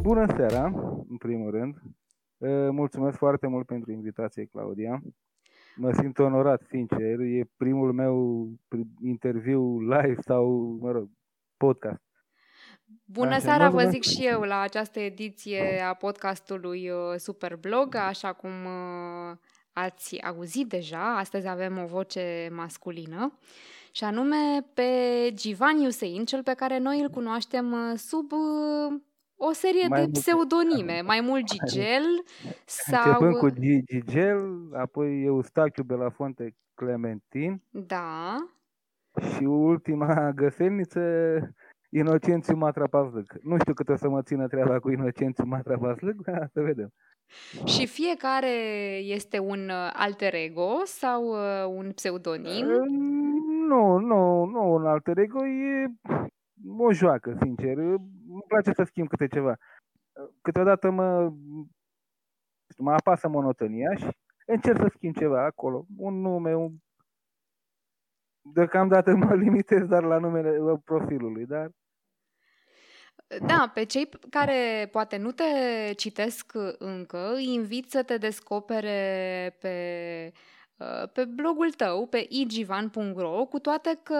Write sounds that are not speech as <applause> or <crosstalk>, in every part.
Bună seara, în primul rând. Mulțumesc foarte mult pentru invitație, Claudia. Mă simt onorat, sincer. E primul meu interviu live sau, mă rog, podcast. Bună așa, seara, vă zic și eu la această ediție a podcastului uh, Superblog, așa cum uh, ați auzit deja. Astăzi avem o voce masculină și anume pe Givan Iusein, cel pe care noi îl cunoaștem uh, sub o serie mai de multe. pseudonime, mai mult Gigel sau... Începând cu Gigel, apoi Eustachiu Belafonte Clementin. Da. Și ultima găselniță, Inocențiu Matrapazlâc. Nu știu cât o să mă țină treaba cu Inocențiu Matrapazlâc, dar să vedem. Și fiecare este un uh, alter ego sau uh, un pseudonim? Nu, nu, nu un alter ego, e o joacă, sincer. Îmi place să schimb câte ceva. Câteodată mă, mă apasă monotonia și încerc să schimb ceva acolo. Un nume, un... Deocamdată mă <laughs> limitez doar la numele profilului, dar da, pe cei care poate nu te citesc încă, îi invit să te descopere pe, uh, pe blogul tău, pe igivan.ro, cu toate că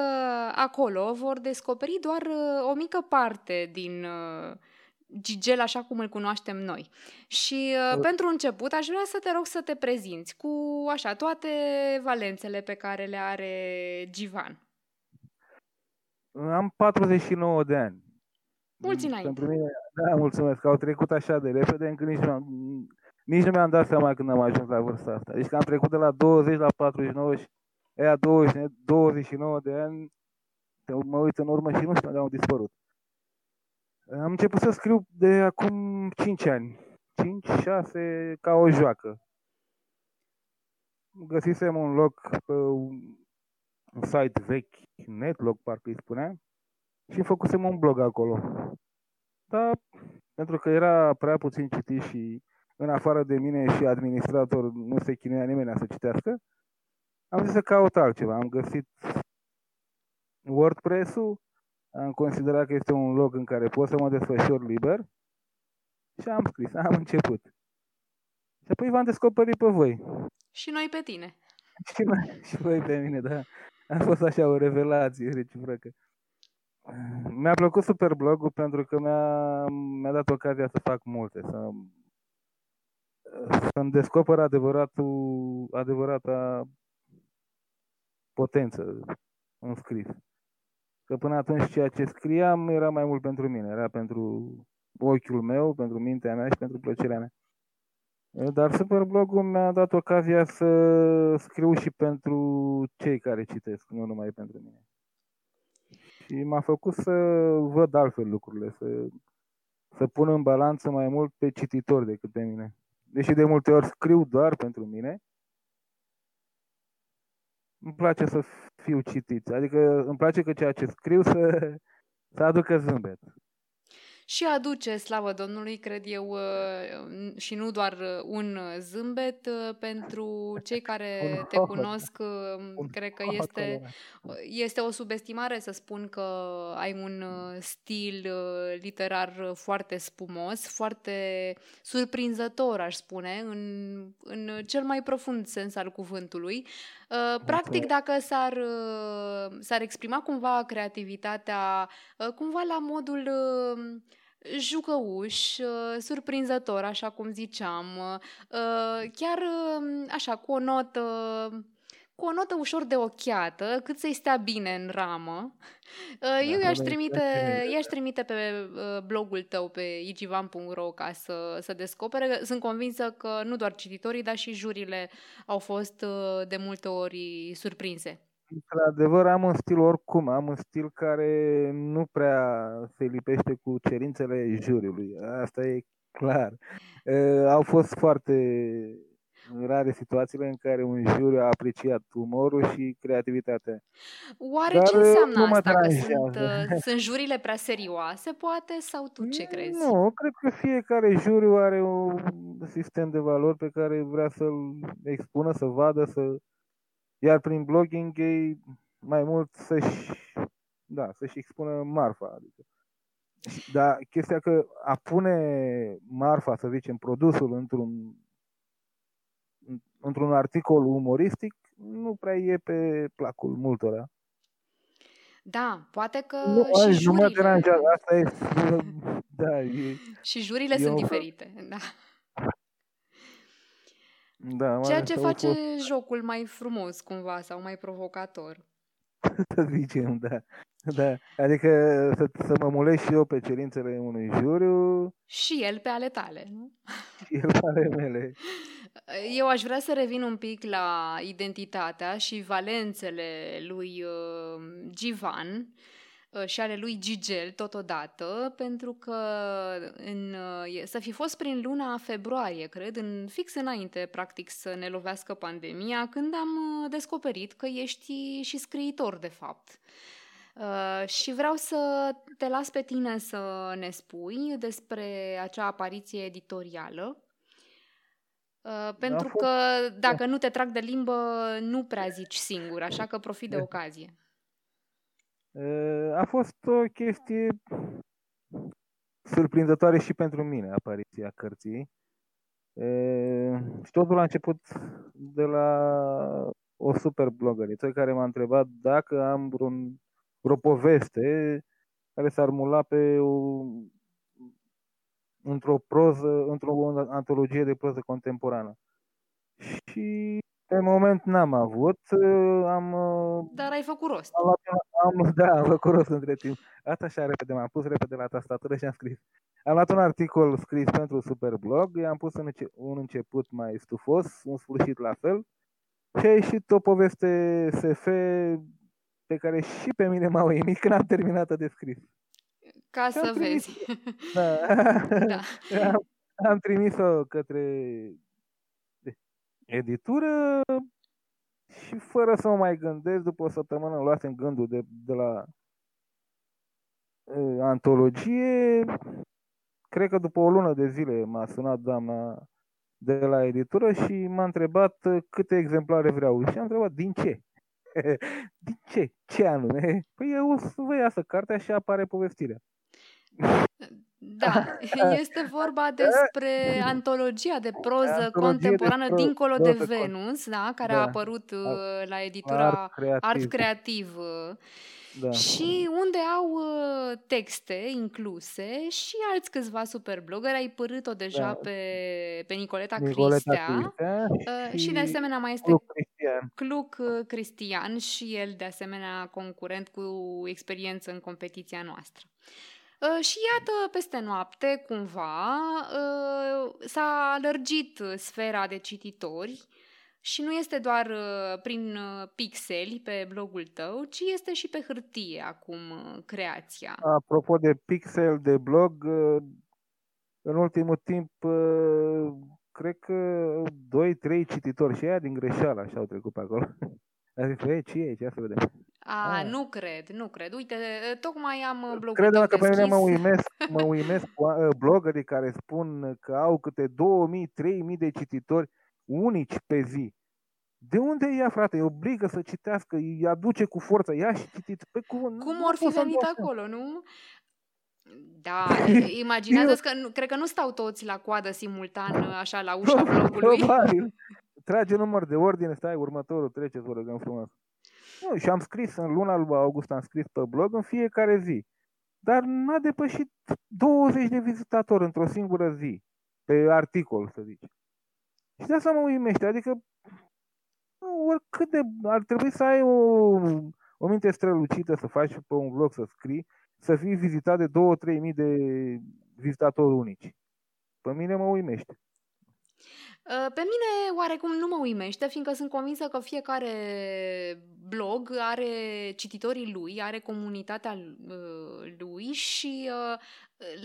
acolo vor descoperi doar uh, o mică parte din uh, Gigel așa cum îl cunoaștem noi. Și uh, pentru început aș vrea să te rog să te prezinți cu așa toate valențele pe care le are Givan. Am 49 de ani. Mulți înainte. Pentru mine, da, mulțumesc. Au trecut așa de repede încât nici nu, nici nu mi-am dat seama când am ajuns la vârsta asta. Deci că am trecut de la 20 la 49 și ea 20, 29 de ani, mă uit în urmă și nu știu unde au dispărut. Am început să scriu de acum 5 ani. 5-6 ca o joacă. Găsisem un loc pe un site vechi, netlog parcă îi spunea, și făcusem un blog acolo. Dar pentru că era prea puțin citit și în afară de mine și administrator nu se chinuia nimeni să citească, am zis să caut altceva. Am găsit WordPress-ul, am considerat că este un loc în care pot să mă desfășor liber și am scris, am început. Și apoi v-am descoperit pe voi. Și noi pe tine. <laughs> Și, noi, și voi pe mine, da. A fost așa o revelație reciprocă. Mi-a plăcut super blogul pentru că mi-a, mi-a dat ocazia să fac multe, să, să-mi descoper adevăratul, adevărata potență în scris. Că până atunci ceea ce scriam era mai mult pentru mine, era pentru ochiul meu, pentru mintea mea și pentru plăcerea mea. Dar Superblogul mi-a dat ocazia să scriu și pentru cei care citesc, nu numai pentru mine. Și m-a făcut să văd altfel lucrurile, să, să pun în balanță mai mult pe cititor decât pe mine. Deși de multe ori scriu doar pentru mine, îmi place să fiu citit. Adică îmi place că ceea ce scriu să, să aducă zâmbet și aduce, slavă Domnului, cred eu, uh, și nu doar uh, un zâmbet uh, pentru cei care <laughs> te cunosc. Cred că este, este o subestimare să spun că ai un stil literar foarte spumos, foarte surprinzător, aș spune, în, în cel mai profund sens al cuvântului. Practic, dacă s-ar, s-ar exprima cumva creativitatea, cumva la modul jucăuș, uh, surprinzător, așa cum ziceam, uh, chiar um, așa, cu o notă cu o notă ușor de ochiată, cât să-i stea bine în ramă. Uh, eu da, i-aș trimite, i-aș trimite pe blogul tău, pe igivan.ro, ca să, să descopere. Sunt convinsă că nu doar cititorii, dar și jurile au fost de multe ori surprinse. Într-adevăr, am un stil oricum, am un stil care nu prea se lipește cu cerințele juriului. Asta e clar. Au fost foarte rare situațiile în care un juriu a apreciat umorul și creativitatea. Oare Dar ce înseamnă asta? Că sunt, uh, sunt jurile prea serioase, poate? Sau tu ce crezi? Nu, cred că fiecare juriu are un sistem de valori pe care vrea să-l expună, să vadă, să iar prin blogging ei mai mult să-și, da, să-și expună marfa. Adică Dar chestia că a pune marfa, să zicem, produsul într-un într-un articol umoristic nu prea e pe placul multora. Da, poate că nu, și jurile... Nu mă deranjează, asta e... <laughs> Da, e și jurile sunt diferite, da. Da, Ceea ce face fost... jocul mai frumos cumva sau mai provocator. <laughs> Să zicem, da. Da, adică să, să mă mulesc și eu pe cerințele unui juriu. Și el pe ale tale, nu? <laughs> Și el pe ale mele. <laughs> Eu aș vrea să revin un pic la identitatea și valențele lui uh, Givan uh, și ale lui Gigel totodată, pentru că în, uh, să fi fost prin luna februarie, cred, în, fix înainte, practic, să ne lovească pandemia, când am descoperit că ești și scriitor, de fapt. Uh, și vreau să te las pe tine să ne spui despre acea apariție editorială Uh, pentru fost... că dacă nu te trag de limbă, nu prea zici singur, așa că profit de ocazie. Uh, a fost o chestie surprinzătoare și pentru mine, apariția cărții. Uh, și totul a început de la o super blogăriță care m-a întrebat dacă am vreun, vreo poveste care s-ar mula pe o, într-o proză, într-o antologie de proză contemporană. Și pe moment n-am avut, am... Dar ai făcut rost. Am, am, da, am făcut rost între timp. Asta așa repede, m-am pus repede la tastatură și am scris. Am luat un articol scris pentru Superblog, i-am pus un, un început mai stufos, un sfârșit la fel și a ieșit o poveste SF pe care și pe mine m-a uimit când am terminat de scris. Ca să trimis, vezi. <laughs> Da. da. Am, am trimis-o către editură și fără să mă mai gândesc, după o săptămână luasem gândul de, de la uh, antologie. Cred că după o lună de zile m-a sunat doamna de la editură și m-a întrebat câte exemplare vreau. Și am întrebat din ce? <laughs> din ce? Ce anume? Păi eu o să vă iasă cartea și apare povestirea. Da, <laughs> este vorba despre antologia de proză antologie contemporană de pro- Dincolo de Venus, da, care da. a apărut uh, la editura Art Creativ. Art Creativ. Da. Și unde au uh, texte incluse și alți câțiva superblogger. Ai părât-o deja da. pe, pe Nicoleta, Nicoleta Cristea. Cristea uh, și, și de asemenea mai este Cluc Cristian. Cluc Cristian și el de asemenea concurent cu experiență în competiția noastră. Uh, și iată, peste noapte, cumva, uh, s-a lărgit sfera de cititori și nu este doar uh, prin pixeli pe blogul tău, ci este și pe hârtie acum creația. Apropo de pixel de blog, în ultimul timp, cred că 2-3 cititori și aia din greșeală așa au trecut pe acolo. <laughs> Adică, ce e, ce să vedem. A, ah. nu cred, nu cred. Uite, tocmai am uh, blogul Cred că pe mine mă uimesc, <laughs> mă uimesc uh, bloggerii care spun că au câte 2000, 3000 de cititori unici pe zi. De unde ia, frate? Îi obligă să citească, îi aduce cu forță, ia și citiți. Pe cum, cum or fi venit acolo, nu? Da, <laughs> imaginează că nu, cred că nu stau toți la coadă simultan, așa, la ușa <laughs> blogului. Probabil. Trage număr de ordine, stai, următorul, treceți, vă rugăm frumos. Nu, și am scris în luna lui august, am scris pe blog în fiecare zi. Dar n-a depășit 20 de vizitatori într-o singură zi, pe articol, să zici. Și de asta mă uimește, adică oricât de... ar trebui să ai o, o minte strălucită, să faci pe un blog, să scrii, să fii vizitat de 2-3 mii de vizitatori unici. Pe mine mă uimește. Ă, pe mine oarecum nu mă uimește, fiindcă sunt convinsă că fiecare blog are cititorii lui, are comunitatea ă, lui și ă,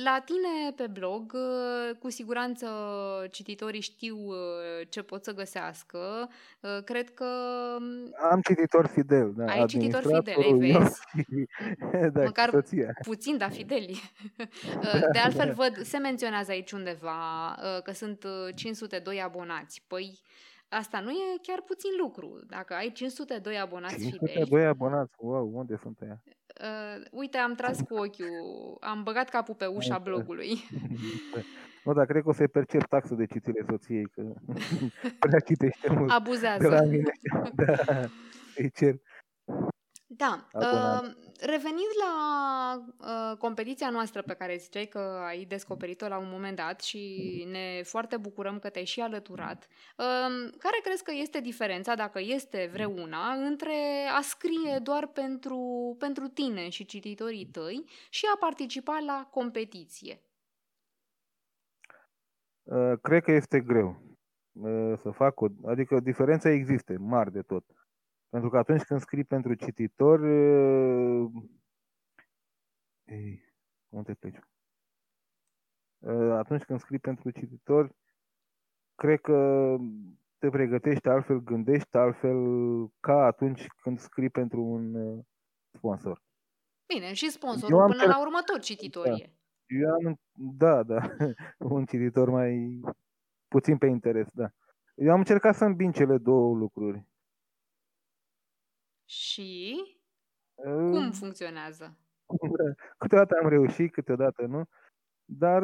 la tine pe blog, uh, cu siguranță cititorii știu uh, ce pot să găsească. Uh, cred că... Um, Am cititor fidel, da. Ai cititor fidel, ai vezi? <laughs> da, Măcar soția. puțin, dar fideli. Da, <laughs> <laughs> De altfel, da. văd, se menționează aici undeva că sunt 502 abonați. Păi, Asta nu e chiar puțin lucru. Dacă ai 502 abonați 502 fideli... abonați, wow, unde sunt ăia? Uh, uite, am tras cu ochiul, am băgat capul pe ușa blogului. nu, <laughs> dar cred că o să-i percep taxă de citire soției, că <laughs> prea citește mult. Abuzează. De la mine. Da, îi cer. Da. Uh, revenind la uh, competiția noastră pe care ziceai că ai descoperit-o la un moment dat și ne foarte bucurăm că te-ai și alăturat, uh, care crezi că este diferența, dacă este vreuna, între a scrie doar pentru, pentru tine și cititorii tăi și a participa la competiție? Uh, cred că este greu uh, să fac o... Adică diferența există, mare de tot. Pentru că atunci când scrii pentru cititor, ei, unde pleci? Atunci când scrii pentru cititor, cred că te pregătești altfel, gândești altfel ca atunci când scrii pentru un sponsor. Bine, și sponsorul până la urmă tot cititorie. Da. Eu am, da, da, <laughs> un cititor mai puțin pe interes, da. Eu am încercat să îmbin cele două lucruri. Și cum funcționează? <laughs> Câteodată am reușit, câteodată nu. Dar,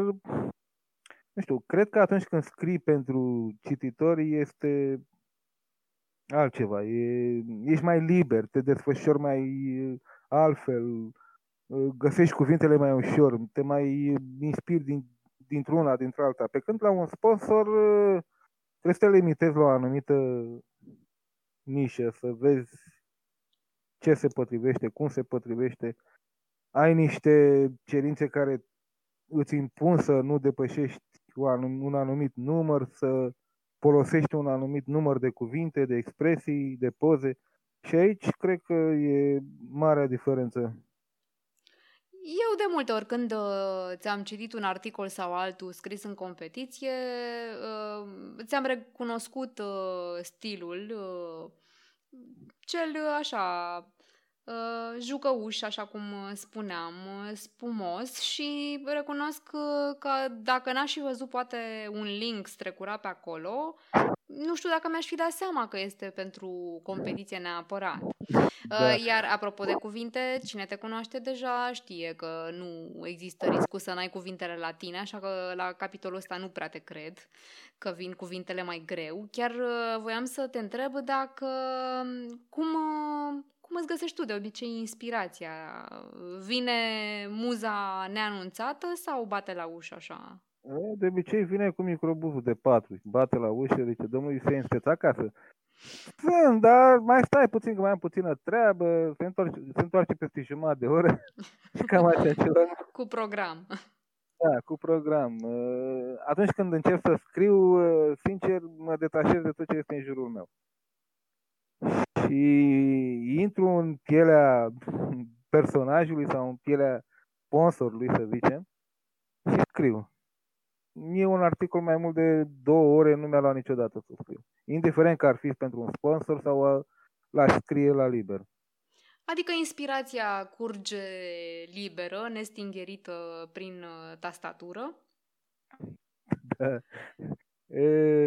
nu știu, cred că atunci când scrii pentru cititori este altceva. E, ești mai liber, te desfășori mai altfel, găsești cuvintele mai ușor, te mai inspiri din, dintr-una, dintr-alta. Pe când la un sponsor trebuie să te limitezi la o anumită nișă, să vezi ce se potrivește, cum se potrivește. Ai niște cerințe care îți impun să nu depășești un anumit număr, să folosești un anumit număr de cuvinte, de expresii, de poze. Și aici cred că e marea diferență. Eu de multe ori când uh, ți-am citit un articol sau altul scris în competiție, uh, ți-am recunoscut uh, stilul, uh, cel așa Uh, jucăuș, așa cum uh, spuneam, uh, spumos și recunosc că dacă n-aș fi văzut poate un link strecurat pe acolo, nu știu dacă mi-aș fi dat seama că este pentru competiție neapărat. Da. Iar apropo de cuvinte, cine te cunoaște deja știe că nu există riscul să n-ai cuvintele la tine, așa că la capitolul ăsta nu prea te cred că vin cuvintele mai greu. Chiar voiam să te întreb dacă cum cum îți găsești tu de obicei inspirația? Vine muza neanunțată sau bate la ușă așa? De obicei vine cu microbuzul de patru, bate la ușă, zice, domnul, se însteți acasă. Sunt, dar mai stai puțin, că mai am puțină treabă, se întoarce, se întoarce peste jumătate de oră <laughs> și cam așa ceva. <laughs> Cu program. Da, cu program. Atunci când încep să scriu, sincer, mă detașez de tot ce este în jurul meu și intru în pielea personajului sau în pielea sponsorului, să zicem, și scriu. Mie un articol mai mult de două ore nu mi-a luat niciodată să scriu. Indiferent că ar fi pentru un sponsor sau la scrie la liber. Adică inspirația curge liberă, nestingherită prin uh, tastatură? Da. E,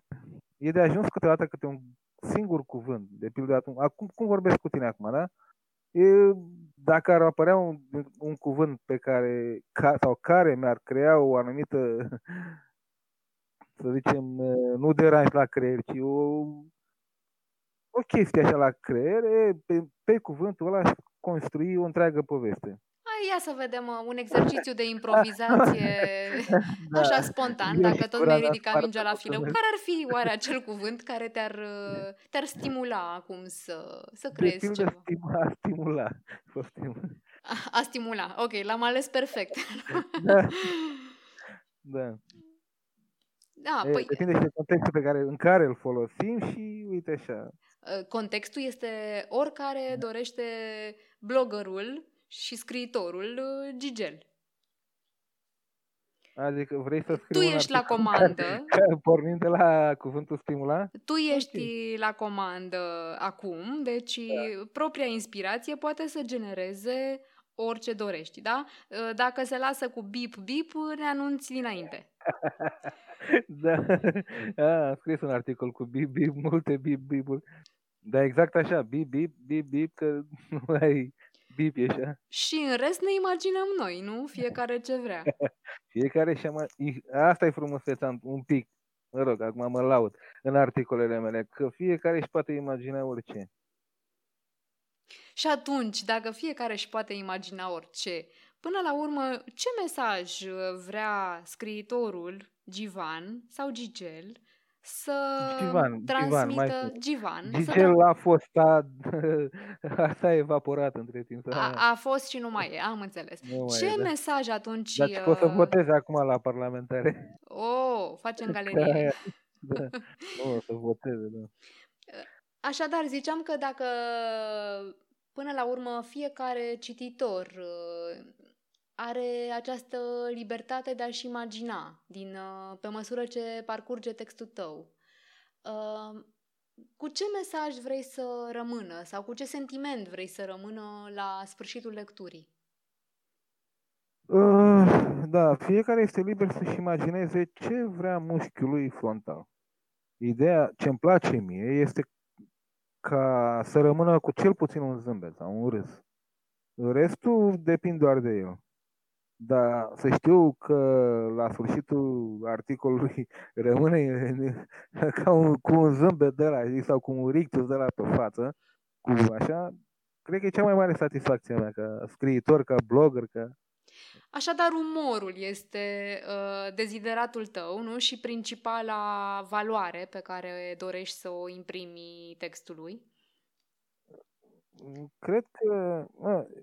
e de ajuns câteodată câte un singur cuvânt. De pildă, atunci, acum, cum vorbesc cu tine acum, da? E, dacă ar apărea un, un cuvânt pe care, ca, sau care mi-ar crea o anumită, să zicem, nu deranj la creier, ci o, o chestie așa la creier, e, pe, pe cuvântul ăla construi o întreagă poveste. Hai, ia să vedem uh, un exercițiu de improvizație, <laughs> da. așa spontan, dacă tot mi-ai ridicat mingea la fileu. Care ar fi oare acel <laughs> cuvânt care te-ar, uh, te-ar stimula acum să, să crezi ceva? Stimula, a stimula. <laughs> A, a stimula, ok, l-am ales perfect. Da. da. Da, e, păi... Depinde de contextul pe care, în care îl folosim și uite așa. Uh, contextul este oricare dorește bloggerul și scriitorul uh, Gigel. Adică vrei să scriu Tu ești la <laughs> comandă. Pornind de la cuvântul stimula? Tu ești okay. la comandă acum, deci da. propria inspirație poate să genereze orice dorești, da? Uh, dacă se lasă cu bip-bip, ne anunți dinainte. <laughs> da, a, am scris un articol cu bip, bip, multe bip, bip-uri. Da, exact așa, bip, bip, bip, bip, că <laughs> nu ai bip, e așa. Și în rest ne imaginăm noi, nu? Fiecare ce vrea. <laughs> Fiecare și mai... Asta e frumusețea un pic. Mă rog, acum mă laud în articolele mele, că fiecare își poate imagina orice. Și atunci, dacă fiecare își poate imagina orice, până la urmă, ce mesaj vrea scriitorul, Givan sau Gigel, să Givan, transmită Givan, mai Givan. Gigel să a fost, a, <laughs> a evaporat între timp. A, a fost și nu mai e, am înțeles. Nu mai Ce e, da. mesaj atunci... Dar ce pot să uh, voteze acum la parlamentare? Oh, facem <laughs> Ca galerie. aia, <laughs> da. Nu, o să voteze, da. Așadar, ziceam că dacă până la urmă fiecare cititor uh, are această libertate de a-și imagina din, uh, pe măsură ce parcurge textul tău, uh, cu ce mesaj vrei să rămână sau cu ce sentiment vrei să rămână la sfârșitul lecturii? Uh, da, fiecare este liber să-și imagineze ce vrea mușchiul lui frontal. Ideea ce îmi place mie este ca să rămână cu cel puțin un zâmbet sau un râs. Restul depinde doar de el. Dar să știu că la sfârșitul articolului <laughs> rămâne <laughs> ca un, cu un zâmbet de la sau cu un rictus de la pe față, cu așa, cred că e cea mai mare satisfacție a mea ca scriitor, ca blogger, ca Așadar, umorul este uh, dezideratul tău, nu? Și principala valoare pe care dorești să o imprimi textului. Cred că mă, uh,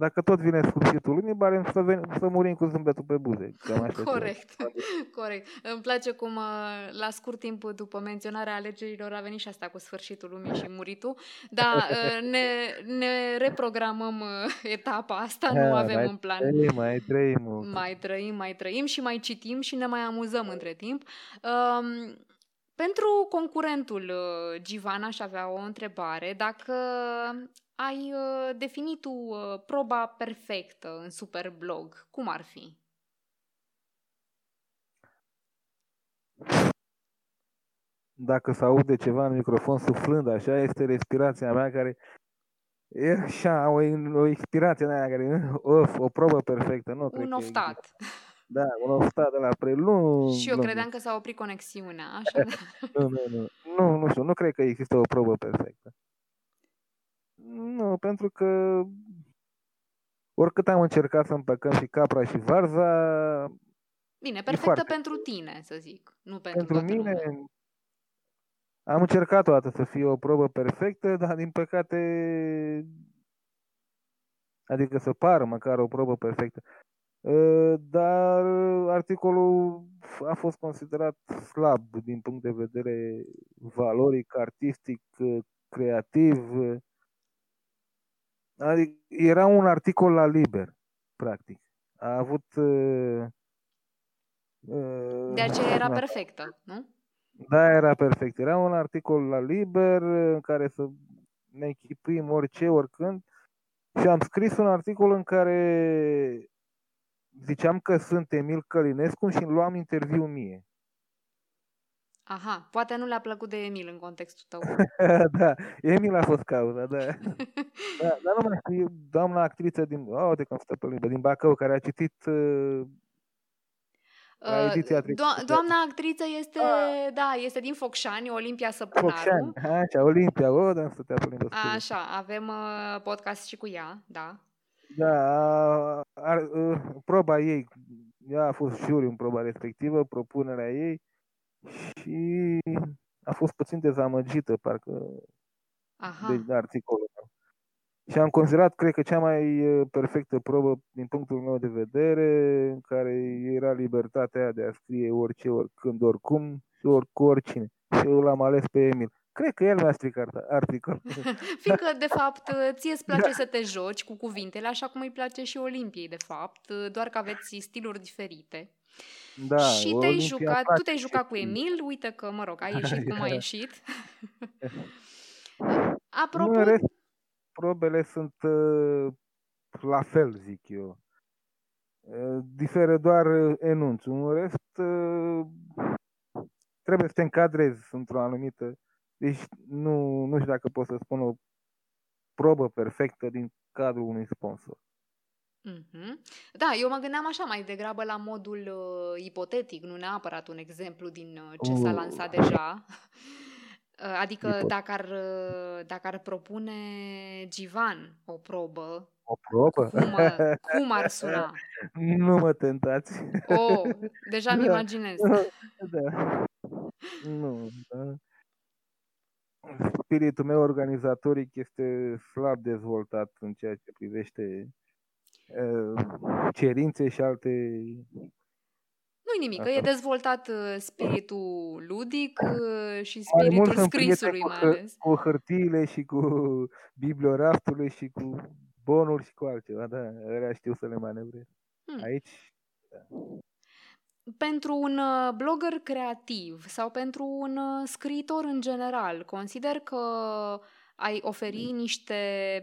dacă tot vine sfârșitul lunii, bare să, ven, să murim cu zâmbetul pe buze. Cam așa Corect, <laughs> corect. Îmi place cum uh, la scurt timp după menționarea alegerilor a venit și asta cu sfârșitul lumii și muritul, dar <laughs> uh, ne, ne reprogramăm uh, etapa asta, nu Ha, avem mai în plan. trăim, mai trăim. Mai trăim, mai trăim și mai citim și ne mai amuzăm între timp. Um, pentru concurentul uh, Givan aș avea o întrebare. Dacă ai uh, definit tu uh, proba perfectă în Superblog, cum ar fi? Dacă se aude ceva în microfon suflând așa, este respirația mea care e așa, o, o expirație în aia care, of, o probă perfectă. Nu, cred Un că oftat. există. Da, un oftat de la prelung. Și eu lung. credeam că s-a oprit conexiunea, așa. <laughs> Nu, nu, nu. Nu, nu știu, nu cred că există o probă perfectă. Nu, pentru că oricât am încercat să împăcăm și capra și varza, Bine, perfectă foarte pentru tine, să zic, nu pentru, pentru toată mine lumea. am încercat o dată să fie o probă perfectă, dar din păcate, adică să pară măcar o probă perfectă. Uh, Dar articolul a fost considerat slab din punct de vedere valoric, artistic, uh, creativ. Uh. Adică era un articol la liber, practic. A avut uh, uh, De aceea era na, perfectă, nu? da, era perfect. Era un articol la liber în care să ne echipuim orice, oricând. Și am scris un articol în care ziceam că sunt Emil Călinescu și îmi luam interviu mie. Aha, poate nu le-a plăcut de Emil în contextul tău. <laughs> da, Emil a fost cauza, da. <laughs> da dar nu mai știu, doamna actriță din, oh, de cum stă pe limbă, din Bacău, care a citit uh, la Uh, ediția trecută. do- doamna actriță este, Ah. da, este din Focșani, Olimpia Focșani, Săpunaru. așa, Olimpia, o, dar stătea pe limbă. scuze. Așa, avem uh, podcast și cu ea, da. Da, a, a, a, proba ei, ea a fost juriu în proba respectivă, propunerea ei și a fost puțin dezamăgită, parcă, Aha. de articolul meu. Și am considerat, cred că, cea mai uh, perfectă probă din punctul meu de vedere, în care era libertatea aia de a scrie orice, oricând, oricum și ori, cu oricine. Și eu l-am ales pe Emil. Cred că el mi-a stricat articolul. <laughs> Fiindcă, de fapt, ție îți place să te joci cu cuvintele, așa cum îi place și Olimpiei, de fapt, doar că aveți stiluri diferite. Da, și te-ai Olimpia jucat, face tu te-ai jucat cu și- Emil, uite că, mă rog, a <laughs> ieșit cum a ieșit. Nu, <laughs> Apropo, în rest, probele sunt uh, la fel, zic eu. Diferă doar enunțul. În rest, trebuie să te încadrezi într-o anumită... Deci nu, nu știu dacă pot să spun o probă perfectă din cadrul unui sponsor. Mm-hmm. Da, eu mă gândeam așa mai degrabă la modul uh, ipotetic, nu neapărat un exemplu din uh, ce s-a lansat deja. <laughs> Uh, adică Ipotet. dacă ar, uh, dacă ar propune Givan o probă, o probă? Cum, uh, cum ar suna? <laughs> Nu mă tentați. Oh, deja mi da. imaginez. Da. Nu, da. Spiritul meu organizatoric este slab dezvoltat în ceea ce privește cerințe și alte nu nimic, că e dezvoltat uh, spiritul ludic uh, și spiritul scrisului mai ales. Cu hârtiile și cu biblioraftului și cu bonuri și cu altceva, da, ărea știu să le manevrez. Hmm. Aici, da. Pentru un uh, blogger creativ sau pentru un scriitor în general, consider că ai oferi niște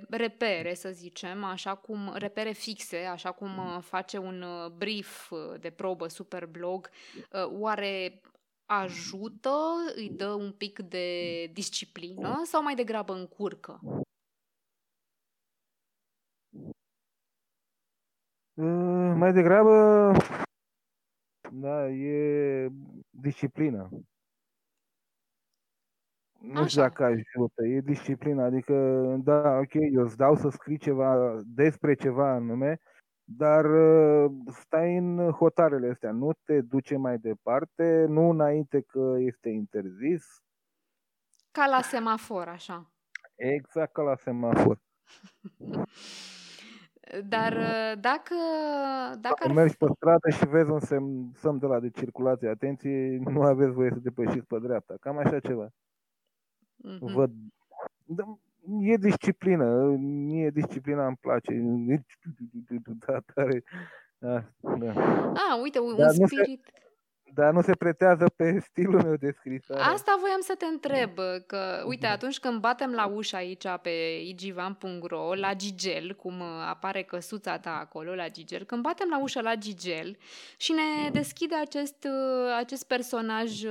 repere, să zicem, așa cum repere fixe, așa cum uh, face un uh, brief uh, de probă super blog, oare ajută, îi dă un pic de disciplină sau mai degrabă încurcă? mai degrabă, da, e disciplină. Nu știu dacă ajută, e disciplina, adică, da, ok, eu îți dau să scrii ceva despre ceva anume, dar uh, stai în hotarele astea, nu te duce mai departe, nu înainte că este interzis. Ca la semafor, așa. Exact ca la semafor. <laughs> Dar uh, dacă... dacă ar... mergi pe stradă și vezi un semn, semn de la de circulație, atenție, nu aveți voie să depășiți pe dreapta. Cam așa ceva. Mm-hmm. Văd. Da, e disciplină. Mie disciplina îmi place. <laughs> Da, tare. Da, da. Ah, uite, un Dar spirit. Se, dar nu se pretează pe stilul meu de scrisoare. Asta voiam să te întreb, că uite, atunci când batem la ușă aici pe igivan.ro, la Gigel, cum apare căsuța ta acolo, la Gigel, când batem la ușă la Gigel și ne deschide acest, acest personaj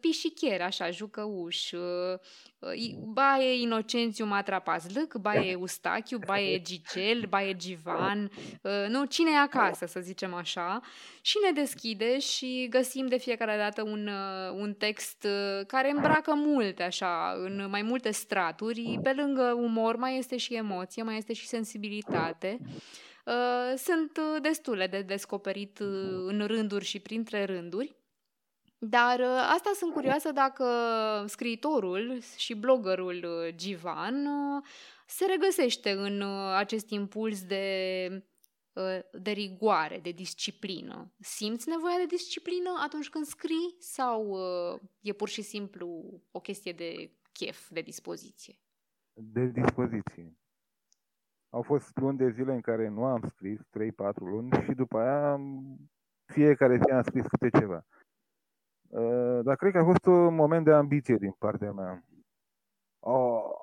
pișichier, așa, jucăuș, ba e Inocențiu Matrapazlâc, ba e <laughs> Eustachiu, ba e Gigel, ba e Givan, nu, cine e acasă, să zicem așa, și ne deschide și găsim de fiecare dată un, un text care îmbracă multe, așa, în mai multe straturi, pe lângă umor mai este și emoție, mai este și sensibilitate. Sunt destule de descoperit în rânduri și printre rânduri. Dar ă, asta sunt curioasă dacă scriitorul și bloggerul ă, Givan ă, se regăsește în acest impuls de, de rigoare, de disciplină. Simți nevoia de disciplină atunci când scrii sau e pur și simplu o chestie de chef, de dispoziție? De dispoziție. Au fost luni de zile în care nu am scris, 3-4 luni, și după aia fiecare zi am scris câte ceva. Uh, dar cred că a fost un moment de ambiție din partea mea.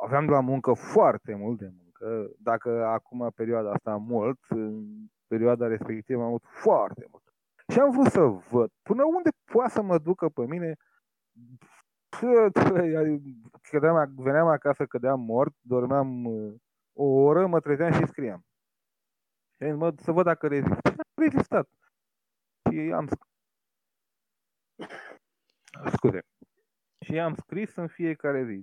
Aveam la muncă foarte mult de muncă. Dacă acum perioada asta am mult, în perioada respectivă am avut foarte mult. Și am vrut să văd până unde poate să mă ducă pe mine <laughs> Cădeam, veneam acasă, cădeam mort, dormeam uh, o oră, mă trezeam și scriam. Și mă, să văd dacă rezist. Am rezistat. Și am Scuze. Și am scris în fiecare zi,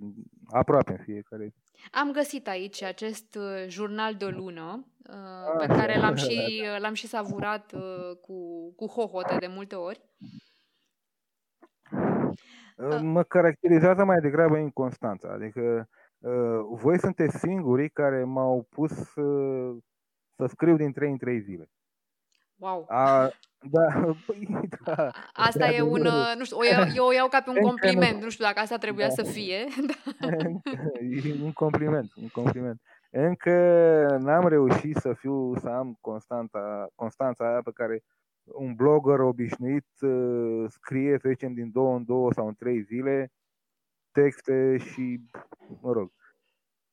aproape în fiecare zi. Am găsit aici acest uh, jurnal de o lună, uh, pe care l-am <laughs> și, uh, l-am și savurat cu, cu hohote de multe ori. Mă caracterizează mai degrabă inconstanța, adică voi sunteți singurii care m-au pus să scriu din 3 în 3 zile. Wow! A, da, <laughs> păi, da. Asta e un, nu știu, o iau, eu o iau ca pe un <laughs> compliment, nu știu dacă asta trebuia da. să fie. <laughs> E un compliment, un compliment. Încă n-am reușit să fiu, să am constanta, constanța aia pe care un blogger obișnuit uh, scrie, să zicem, din două în două sau în trei zile texte și, mă rog,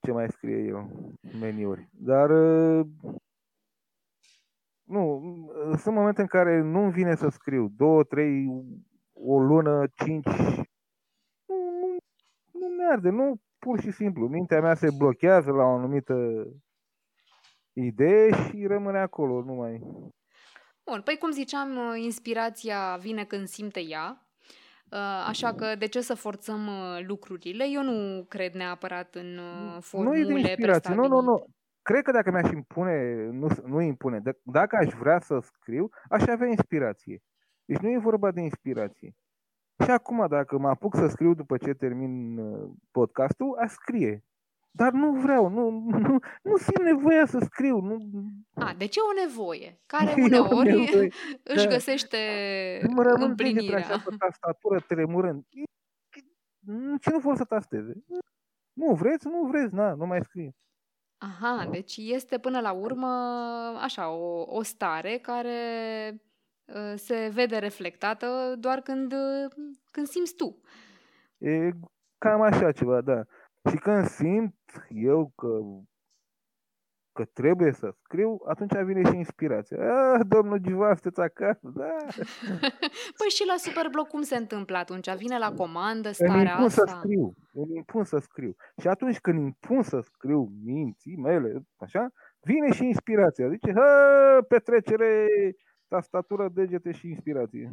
ce mai scrie eu, meniuri. Dar uh, Nu, sunt momente în care nu-mi vine să scriu. Două, trei, o lună, cinci. Nu, nu, nu merge, nu pur și simplu. Mintea mea se blochează la o anumită idee și rămâne acolo, nu mai... Bun, păi cum ziceam, inspirația vine când simte ea, uh, așa că de ce să forțăm uh, lucrurile? Eu nu cred neapărat în formule uh, Nu e de inspirație, nu, nu, nu. Cred că dacă mi-aș impune, nu, nu impune, dacă aș vrea să scriu, aș avea inspirație. Deci nu e vorba de inspirație. Și acum, dacă mă apuc să scriu după ce termin podcastul, aș scrie. Dar nu vreau, nu, nu, nu simt nevoia să scriu. Nu... A, deci e o nevoie, care <laughs> uneori nevoie. <laughs> își da. găsește mă rămân împlinirea. Așa pe tastatură tremurând. Ce nu vor să tasteze? Nu vreți, nu vreți, na, nu mai scrie. Aha, deci este până la urmă așa, o, o stare care uh, se vede reflectată doar când, uh, când simți tu. E cam așa ceva, da. Și când simt eu că, că trebuie să scriu, atunci vine și inspirația. Ah, domnul Giva, sunteți acasă, da. <laughs> păi și la Superblog cum se întâmplă atunci? Vine la comandă starea îmi impun asta? să scriu, îmi impun să scriu. Și atunci când impun să scriu minții mele, așa, vine și inspirația. Zice, hă, petrecere tastatură, degete și inspirație.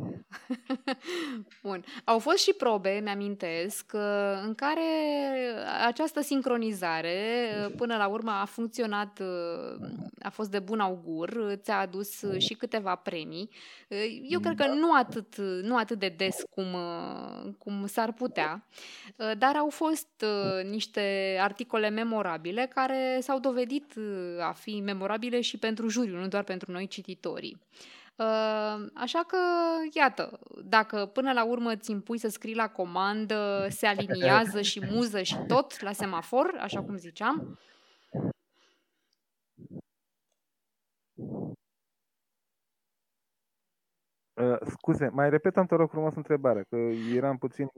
<laughs> Bun. Au fost și probe, mi-amintesc, în care această sincronizare până la urmă a funcționat, a fost de bun augur, ți-a adus și câteva premii. Eu cred că da. nu atât, nu atât de des cum, cum s-ar putea, dar au fost niște articole memorabile care s-au dovedit a fi memorabile și pentru juriu, nu doar pentru noi cititorii. Ă, așa că, iată, dacă până la urmă ți impui să scrii la comandă, se aliniază și muză și tot la semafor, așa cum ziceam, Uh, scuze, mai repetăm, te rog frumos, întrebarea, că eram puțin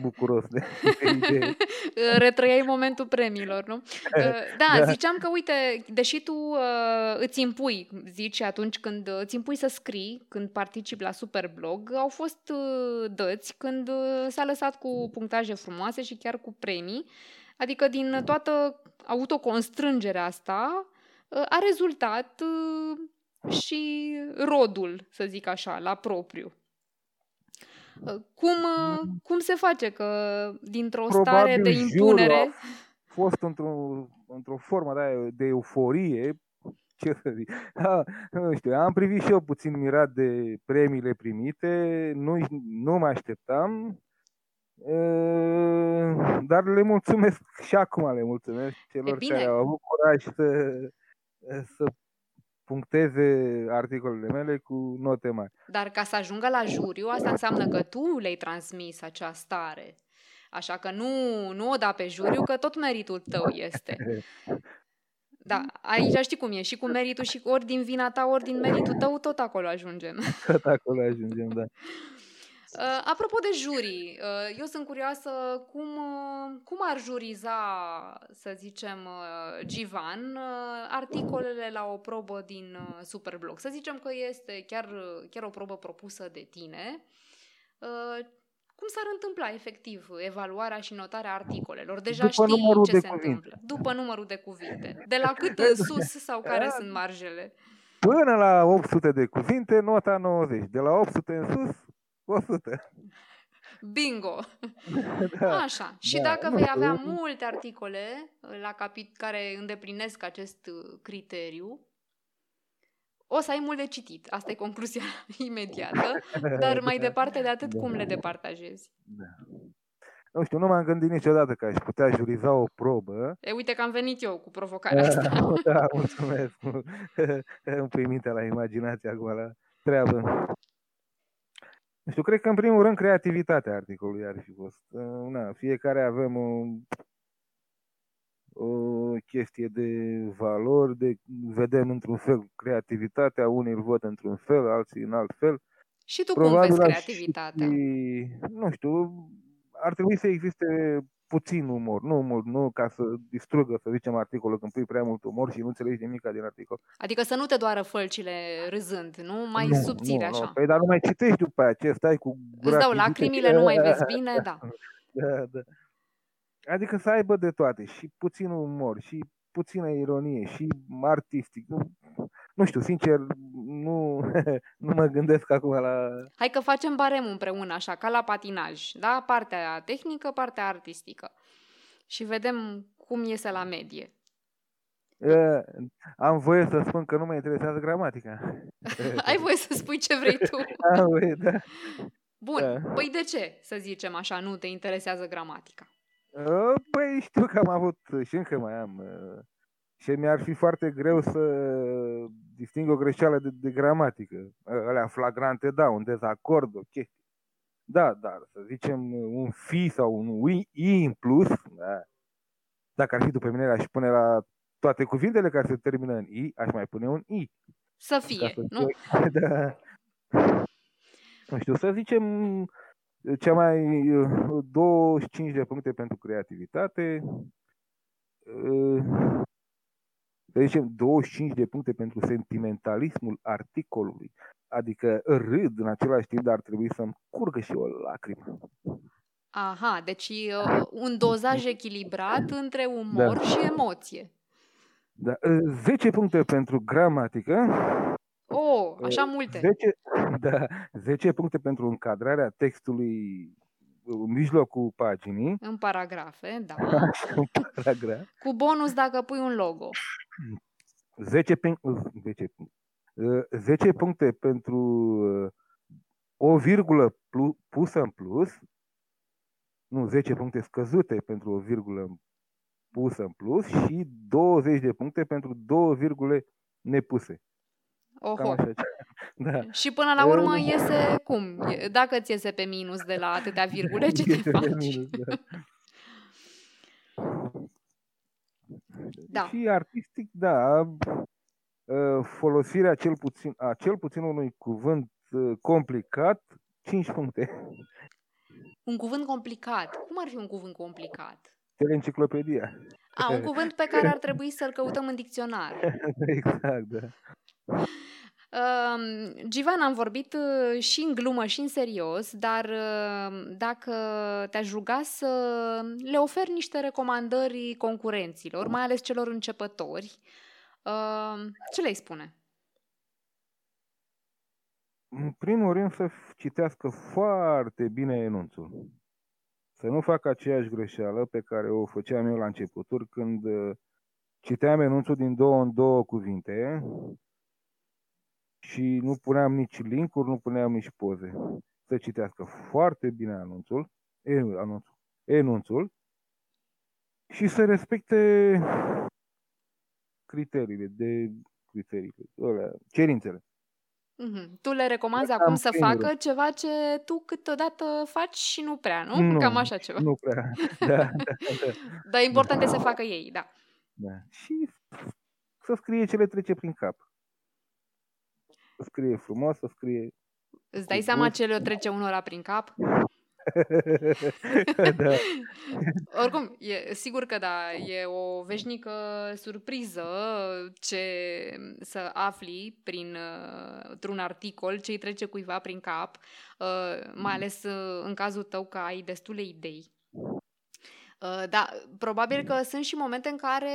bucuros de, de <laughs> Retrăiai momentul premiilor, nu? Uh, <laughs> da, da, ziceam că, uite, deși tu uh, îți impui, zici, atunci când îți impui să scrii, când participi la Superblog, au fost uh, dăți când uh, s-a lăsat cu punctaje frumoase și chiar cu premii, adică din toată autoconstrângerea asta uh, a rezultat... Uh, și rodul, să zic așa, la propriu. Cum, cum se face că dintr-o Probabil stare de impunere... A fost într-o, într-o formă de, de euforie, ce să zic, da, nu știu, am privit și eu puțin mirat de premiile primite, nu, nu mă așteptam, dar le mulțumesc și acum le mulțumesc celor care au avut curaj să, să puncteze articolele mele cu note mari. Dar ca să ajungă la juriu, asta înseamnă că tu le-ai transmis acea stare. Așa că nu, nu o da pe juriu, că tot meritul tău este. Da, aici știi cum e, și cu meritul și ori din vina ta, ori din meritul tău, tot acolo ajungem. Tot acolo ajungem, da. Uh, apropo de jurii, uh, eu sunt curioasă cum, uh, cum ar juriza, să zicem, uh, Givan, uh, articolele la o probă din uh, Superblog. Să zicem că este chiar, chiar o probă propusă de tine. Uh, cum s-ar întâmpla efectiv evaluarea și notarea articolelor? Deja După știi ce se cuvinte. întâmplă. După numărul de cuvinte. De la cât <laughs> sus sau care sunt marjele? Până la 800 de cuvinte, nota 90. De la 800 în sus, 100. Bingo! <laughs> da, Așa. Și da, dacă vei avea multe articole la capit- care îndeplinesc acest uh, criteriu, o să ai mult de citit. Asta e concluzia <laughs> imediată. Dar mai <laughs> departe de atât, da. cum le departajezi? Da. Nu știu, nu m-am gândit niciodată că aș putea juriza o probă. E, uite că am venit eu cu provocarea asta. da, mulțumesc. Îmi pui mintea la imaginație acum la treabă. Nu știu, cred că în primul rând creativitatea articolului ar fi fost. Uh, na, fiecare avem o, o chestie de valori, de vedem într-un fel creativitatea, unii îl văd într-un fel, alții în alt fel. Și tu Probabil cum vezi creativitatea? Și, nu știu, ar trebui să existe puțin umor, nu mult, nu ca să distrugă, să zicem, articolul când pui prea mult umor și nu înțelegi nimic din articol. Adică să nu te doară fălcile râzând, nu? Mai nu, subțire nu, așa. Nu. Păi dar nu mai citești după aceea, stai cu gura Îți dau lacrimile, nu mai vezi bine, <laughs> da. da, da. Adică să aibă de toate, și puțin umor, și puțină ironie, și artistic. Nu, nu știu, sincer, nu, <laughs> nu mă gândesc acum la... Hai că facem barem împreună, așa, ca la patinaj, da? Partea tehnică, partea artistică. Și vedem cum iese la medie. Uh, am voie să spun că nu mă interesează gramatica. <laughs> Ai voie să spui ce vrei tu. <laughs> Am voie, da. Bun, da. păi de ce, să zicem așa, nu te interesează gramatica? Uh, păi știu că am avut și încă mai am uh, și mi-ar fi foarte greu să disting o greșeală de, de gramatică. Alea flagrante, da, un dezacord, o chestie. Da, dar să zicem un fi sau un i, i în plus, da. dacă ar fi după mine, aș pune la toate cuvintele care se termină în i, aș mai pune un i. Să fie, să nu? <laughs> Da. Nu știu, să zicem cea mai 25 de puncte pentru creativitate, să zicem, 25 de puncte pentru sentimentalismul articolului. Adică râd în același timp, dar ar trebui să-mi curgă și o lacrimă. Aha, deci uh, un dozaj echilibrat între umor da. și emoție. Da. 10 puncte pentru gramatică. Oh, așa multe. 10, <laughs> da, 10 puncte pentru încadrarea textului în mijlocul paginii. În paragrafe, da. <laughs> în paragraf. Cu bonus dacă pui un logo. 10, pin- 10, 10 puncte pentru o virgulă plus, pusă în plus. Nu, 10 puncte scăzute pentru o virgulă pusă în plus și 20 de puncte pentru două virgule nepuse. Oho. Cam așa. <laughs> Da. Și până la urmă iese cum? Dacă ți iese pe minus de la atâtea <laughs> virgule, ce te faci? Minus, da. da. Și artistic, da, ă, folosirea cel puțin, a cel puțin unui cuvânt ă, complicat, 5 puncte. Un cuvânt complicat. Cum ar fi un cuvânt complicat? Teleenciclopedia. A, un cuvânt pe care ar trebui să-l căutăm în dicționar. <laughs> exact, da. Uh, Givan, am vorbit uh, și în glumă și în serios, dar uh, dacă te-aș ruga să le oferi niște recomandări concurenților, mai ales celor începători, uh, ce le-ai spune? În primul rând să citească foarte bine enunțul. Să nu facă aceeași greșeală pe care o făceam eu la începuturi când uh, citeam enunțul din două în două cuvinte și nu puneam nici linkuri, nu puneam nici poze. Să citească foarte bine anunțul, anunțul, enunțul și să respecte criteriile, de criteriile, alea, cerințele. Mm-hmm. Tu le recomanzi acum să facă ceva ce tu câteodată faci și nu prea, nu? nu Cam așa ceva. Nu prea, da, <laughs> da, da. Dar important e să facă ei, da. da. Și să scrie ce le trece prin cap să scrie frumos, să scrie... Îți dai seama ce le trece unora prin cap? <laughs> <laughs> da. Oricum, e, sigur că da, e o veșnică surpriză ce să afli prin uh, un articol ce îi trece cuiva prin cap, uh, mai ales uh, în cazul tău că ai destule idei. Uh, da, probabil că sunt și momente în care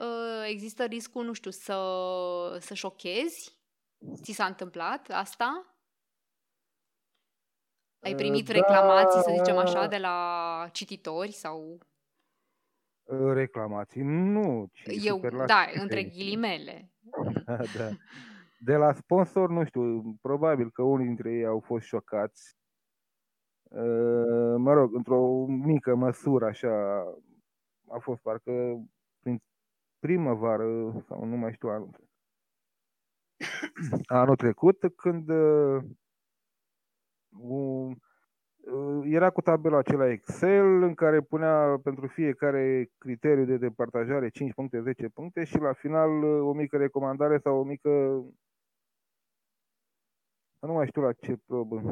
uh, există riscul, nu știu, să, să șochezi Ți s-a întâmplat asta? Ai uh, primit da, reclamații, să zicem așa, de la cititori sau... Uh, reclamații? Nu, ci Eu, da, între ghilimele. da, <laughs> da. De la sponsor, nu știu, probabil că unii dintre ei au fost șocați. Uh, mă rog, într-o mică măsură, așa, a fost parcă prin primăvară, sau nu mai știu anul <clears throat> anul trecut, când uh, uh, era cu tabela acela Excel în care punea pentru fiecare criteriu de departajare 5 puncte, 10 puncte și la final uh, o mică recomandare sau o mică... Nu mai știu la ce probă.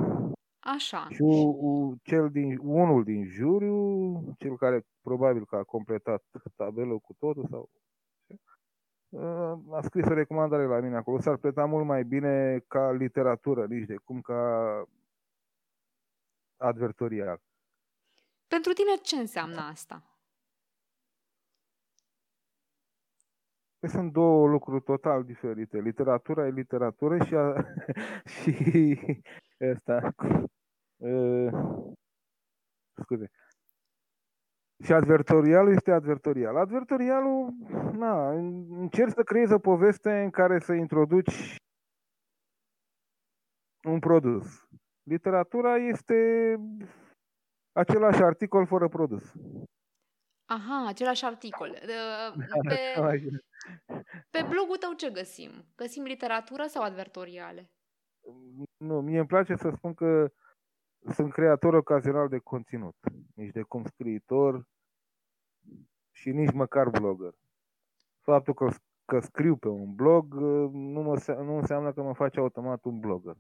Așa. Și u, cel din, unul din juriu, cel care probabil că a completat tabelul cu totul sau a scris o recomandare la mine acolo. S-ar pleta mult mai bine ca literatură, nici de cum ca advertorial. Pentru tine ce înseamnă asta? Păi sunt două lucruri total diferite. Literatura e literatură și, a, <laughs> și asta, uh, scuze, și advertorialul este advertorial. Advertorialul, na, încerci să creezi o poveste în care să introduci un produs. Literatura este același articol fără produs. Aha, același articol. <laughs> Pe, pe blogul tău ce găsim? Găsim literatură sau advertoriale? Nu, mie îmi place să spun că sunt creator ocazional de conținut. Nici de cum scriitor și nici măcar blogger. Faptul că, că scriu pe un blog nu, mă, nu înseamnă că mă face automat un blogger.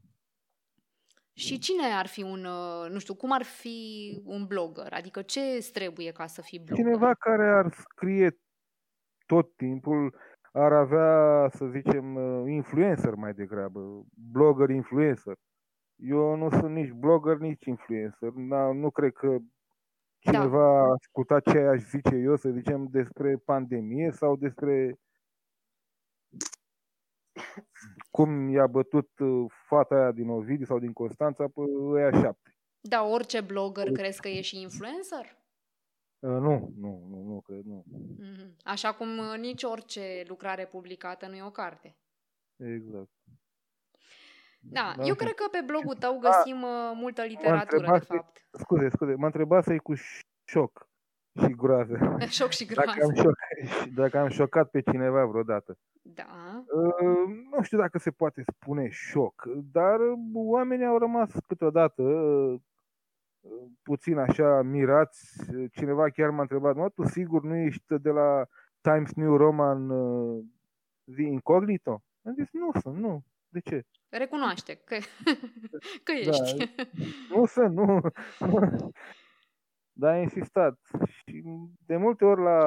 Și cine ar fi un, uh, nu știu, cum ar fi un blogger? Adică ce îți trebuie ca să fii blogger? Cineva care ar scrie tot timpul, ar avea, să zicem, uh, influencer mai degrabă, blogger influencer. Eu nu sunt nici blogger, nici influencer. Da, nu cred că cineva da. a ascultat ce aș zice eu, să zicem, despre pandemie sau despre cum i-a bătut uh, fata aia din Ovidiu sau din Constanța pe ăia șapte. Da, orice blogger crezi că e și influencer? Uh, nu, nu, nu, nu cred, nu. Mm-hmm. Așa cum uh, nici orice lucrare publicată nu e o carte. Exact. Da, da eu cred că pe blogul tău găsim a, multă literatură, de fapt. Scuze, scuze, mă întreba să-i cu șoc și groază. <laughs> șoc și groază. Dacă am, șoc, <laughs> dacă am șocat pe cineva vreodată. Da. Uh, nu știu dacă se poate spune șoc, dar oamenii au rămas câteodată uh, puțin așa mirați. Cineva chiar m-a întrebat, mă, tu sigur nu ești de la Times New Roman uh, The Incognito? Am zis, nu sunt, nu. De ce? Recunoaște că, <laughs> că da. ești. <laughs> Da, nu sunt, nu. nu. Dar a insistat. Și de multe ori la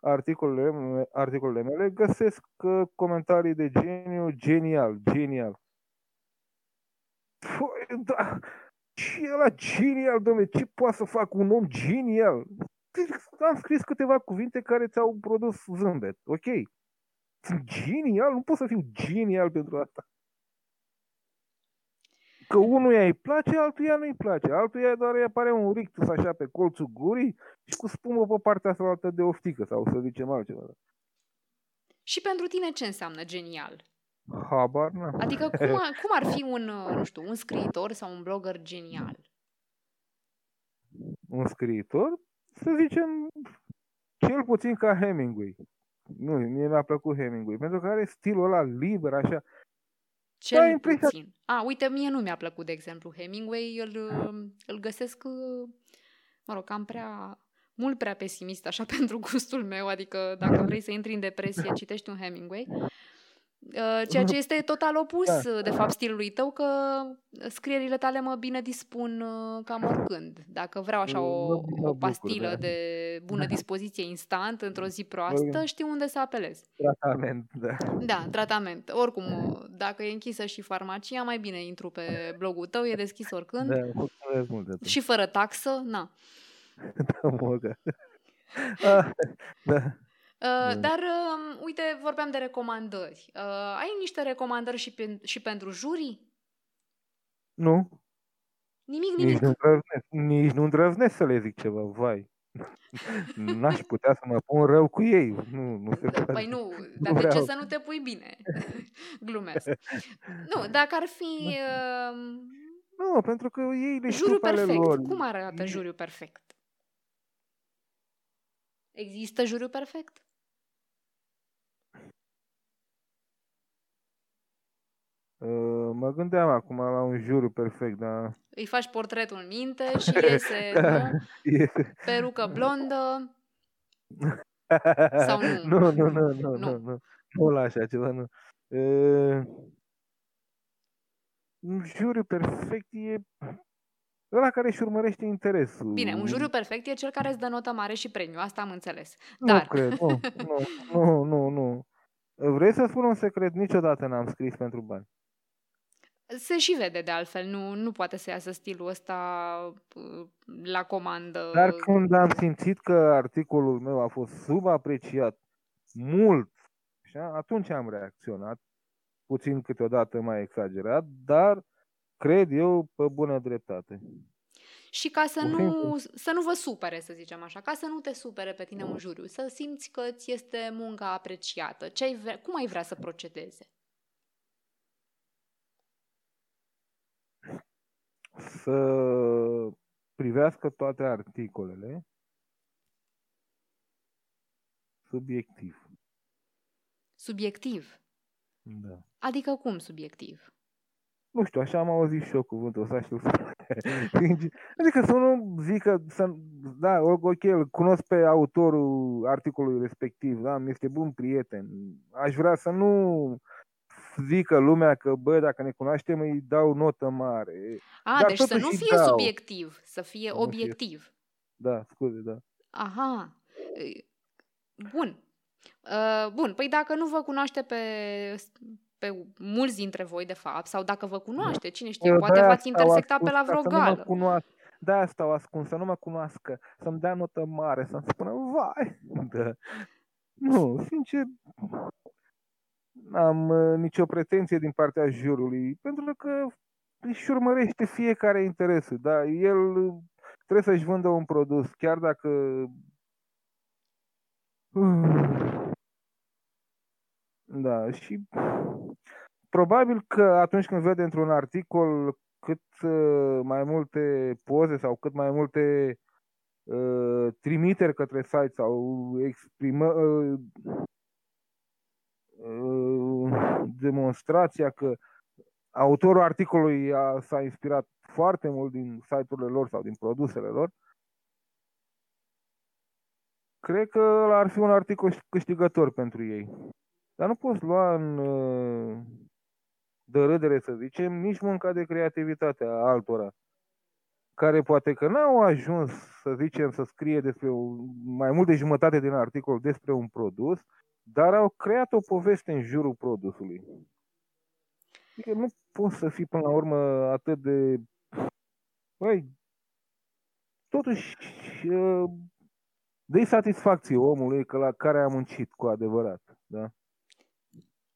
articolele, articolele mele găsesc uh, comentarii de geniu genial, genial. Păi, da, ce e la genial, domnule? Ce poate să fac un om genial? Am scris câteva cuvinte care ți-au produs zâmbet. Ok. Sunt genial? Nu pot să fiu genial pentru asta. Că unuia îi place, altuia nu îi place. Altuia doar îi apare un rictus așa pe colțul gurii și cu spumă pe partea asta de oftică sau să zicem altceva. Și pentru tine ce înseamnă genial? Habar n Adică <laughs> cum, cum ar fi un, nu știu, un scriitor sau un blogger genial? Un scriitor? Să zicem, cel puțin ca Hemingway. Nu, mie mi-a plăcut Hemingway, pentru că are stilul ăla liber, așa, cel da, impresia... puțin. A, uite, mie nu mi-a plăcut, de exemplu, Hemingway. Îl, îl găsesc, mă rog, cam prea, mult prea pesimist, așa, <laughs> pentru gustul meu. Adică, dacă vrei să intri în depresie, citești un Hemingway. Uh, ceea ce <laughs> este total opus, da. de fapt, stilului tău, că scrierile tale mă bine dispun uh, cam oricând. Dacă vreau așa o, o pastilă da. de bună <laughs> dispoziție instant, într-o zi proastă, știu unde să apelez. Tratament, da. Da, tratament. Oricum, dacă e închisă și farmacia, mai bine intru pe blogul tău, e deschis oricând. Da, mult de Și fără taxă, na. <laughs> Da, mă, da. Ah, da. Uh, dar, uh, uite, vorbeam de recomandări. Uh, ai niște recomandări și, pe, și pentru jurii? Nu. Nimic, nimic. Nici nu, îndrăznesc, nici nu îndrăznesc să le zic ceva, vai. <laughs> N-aș putea să mă pun rău cu ei. Nu, nu se da, poate. Păi nu, dar nu de ce să nu te pui bine? <laughs> Glumesc. Nu, dacă ar fi... Uh... Nu, pentru că ei le Juriu perfect. Lor. Cum arată juriu perfect? Există juriu perfect? Mă gândeam acum la un juriu perfect, dar... Îi faci portretul în minte și <laughs> iese, <laughs> nu? Iese. Perucă blondă. Sau <laughs> nu? Nu, nu, nu, nu, nu, nu. Nu la așa ceva, nu. Uh, un juriu perfect e ăla care își urmărește interesul. Bine, un juriu perfect e cel care îți dă notă mare și premiu, asta am înțeles. Nu Dar, cred, nu, nu, nu, nu, nu. Vreți să spun un secret? Niciodată n-am scris pentru bani. Se și vede de altfel, nu, nu poate să iasă stilul ăsta uh, la comandă. Dar când am simțit că articolul meu a fost subapreciat mult, așa, atunci am reacționat, puțin câteodată mai exagerat, dar cred eu pe bună dreptate. Și ca să Pur și nu, simplu. să nu vă supere, să zicem așa, ca să nu te supere pe tine un juriu, să simți că ți este munca apreciată. Ce ai vrea, cum ai vrea să procedeze? Să privească toate articolele subiectiv. Subiectiv. Da. Adică cum subiectiv? Nu știu, așa am auzit și eu cuvântul ăsta și îl <laughs> Adică să nu zică, să, da, ok, îl cunosc pe autorul articolului respectiv, da, mi este bun prieten. Aș vrea să nu zică lumea că, bă, dacă ne cunoaștem, îi dau notă mare. A, Dar deci să nu totuși fie dau. subiectiv, să fie Să nu fie- obiectiv. Da, scuze, da. Aha. Bun. Uh, Bun, păi dacă nu vă cunoaște pe, pe mulți dintre voi, de fapt, sau dacă vă cunoaște, cine știe, Eu poate de-aia v-ați stau intersecta pe ascuns la ca vreo să nu mă gală. cunoască. De-aia stau ascuns, să nu mă cunoască, să-mi dea notă mare, să-mi spună, vai, da. Nu, sincer, n-am uh, nicio pretenție din partea jurului, pentru că își urmărește fiecare interesul, da? El uh, trebuie să-și vândă un produs, chiar dacă Da, și probabil că atunci când vede într-un articol cât uh, mai multe poze sau cât mai multe uh, trimiteri către site sau exprimă, uh, uh, demonstrația că autorul articolului a, s-a inspirat foarte mult din site-urile lor sau din produsele lor, cred că ăla ar fi un articol câștigător pentru ei. Dar nu poți lua în uh, de râdere, să zicem, nici munca de creativitate a altora, care poate că n-au ajuns, să zicem, să scrie despre o, mai mult de jumătate din articol despre un produs, dar au creat o poveste în jurul produsului. Adică nu poți să fii până la urmă atât de... Băi, totuși uh, dă satisfacție omului că la care a muncit cu adevărat. Da?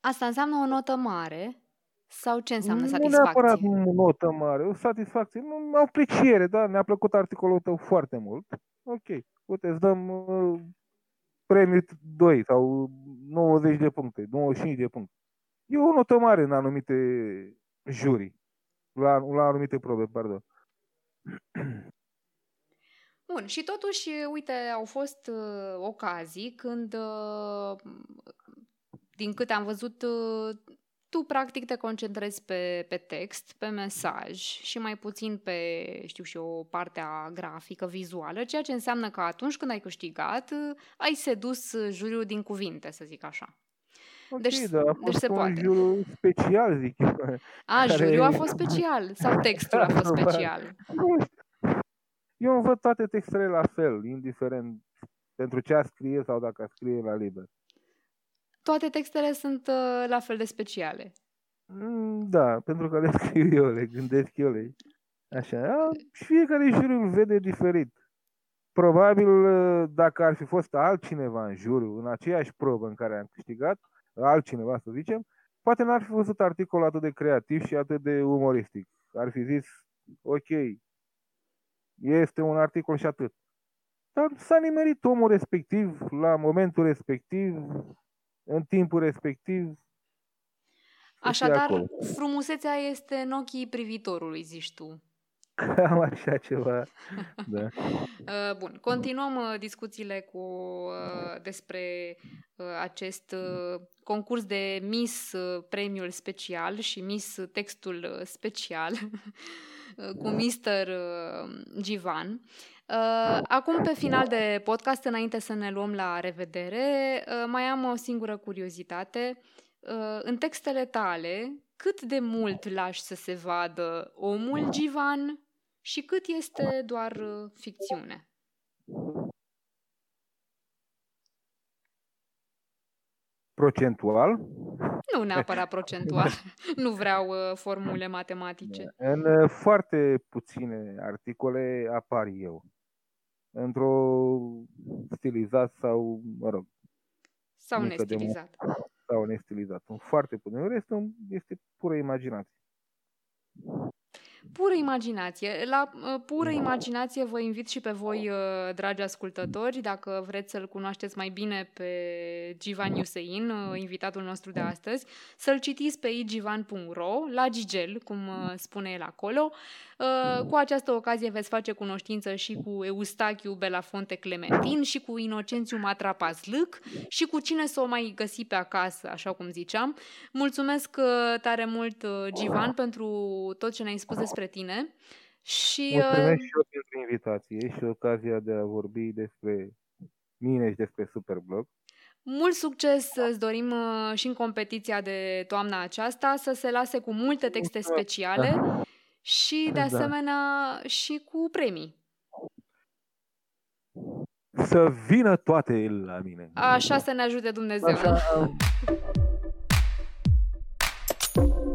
Asta înseamnă o notă mare sau ce înseamnă nu satisfacție? neapărat o notă mare, o satisfacție, nu, o apreciere, da, ne-a plăcut articolul tău foarte mult. Ok, uite, îți dăm uh, premiu 2 sau 90 de puncte, 95 de puncte. E o notă mare în anumite juri, la, la anumite probe, pardon. Bun, și totuși, uite, au fost uh, ocazii când, uh, din câte am văzut, uh, tu practic te concentrezi pe, pe text, pe mesaj și mai puțin pe, știu și eu, partea grafică, vizuală, ceea ce înseamnă că atunci când ai câștigat, uh, ai sedus uh, juriul din cuvinte, să zic așa. Ok, Deci- da, a deci fost se un poate. juriu special, zic eu. A, Care- juriul a fost special sau textul a <laughs> fost Probabil. special? Nu știu. Eu îmi văd toate textele la fel, indiferent pentru ce a scrie sau dacă a scrie la liber. Toate textele sunt uh, la fel de speciale. Mm, Da, pentru că le scriu <laughs> eu, le gândesc eu, le... Așa, a, și fiecare juriu îl vede diferit. Probabil uh, dacă ar fi fost altcineva în juriu, în aceeași probă în care am câștigat, altcineva să zicem, poate n-ar fi văzut articolul atât de creativ și atât de umoristic. Ar fi zis, ok, este un articol și atât. Dar s-a nimerit omul respectiv la momentul respectiv, în timpul respectiv. să fie Așadar, acolo. frumusețea este în ochii privitorului, zici tu. Cam așa ceva. <laughs> Da. Uh, Bun, continuăm uh, discuțiile cu uh, despre uh, acest uh, concurs de Miss uh, Premiul Special și Miss Textul uh, Special <laughs> uh, cu Mr. uh, Givan. Uh, Acum, pe final de podcast, înainte să ne luăm la revedere, uh, mai am o singură curiozitate. Uh, În textele tale cât de mult lași să se vadă omul Givan și cât este doar uh, ficțiune? Procentual? Nu neapărat procentual. <laughs> nu vreau uh, formule matematice. În uh, foarte puține articole apar eu. Într-o stilizat sau, mă rog, sau nestilizat. Sau nestilizat. Un foarte puțin. Restul este pură imaginație. Pură imaginație. La uh, pură imaginație vă invit și pe voi, uh, dragi ascultători, dacă vreți să-l cunoașteți mai bine pe Givan Iusein, uh, invitatul nostru de astăzi, să-l citiți pe igivan.ro, la Gigel, cum spune el acolo. Cu această ocazie veți face cunoștință și cu Eustachiu Belafonte Clementin și cu Inocențiu Matrapaz Lâc și cu cine să o mai găsi pe acasă, așa cum ziceam. Mulțumesc tare mult, Givan, pentru tot ce ne-ai spus despre tine. Și, Mulțumesc uh... și eu pentru invitație și ocazia de a vorbi despre mine și despre Superblog. Mult succes îți dorim uh, și în competiția de toamna aceasta, să se lase cu multe texte speciale da. Și de da. asemenea da. și cu premii. Să vină toate la mine. Așa să ne ajute Dumnezeu. Așa... <laughs>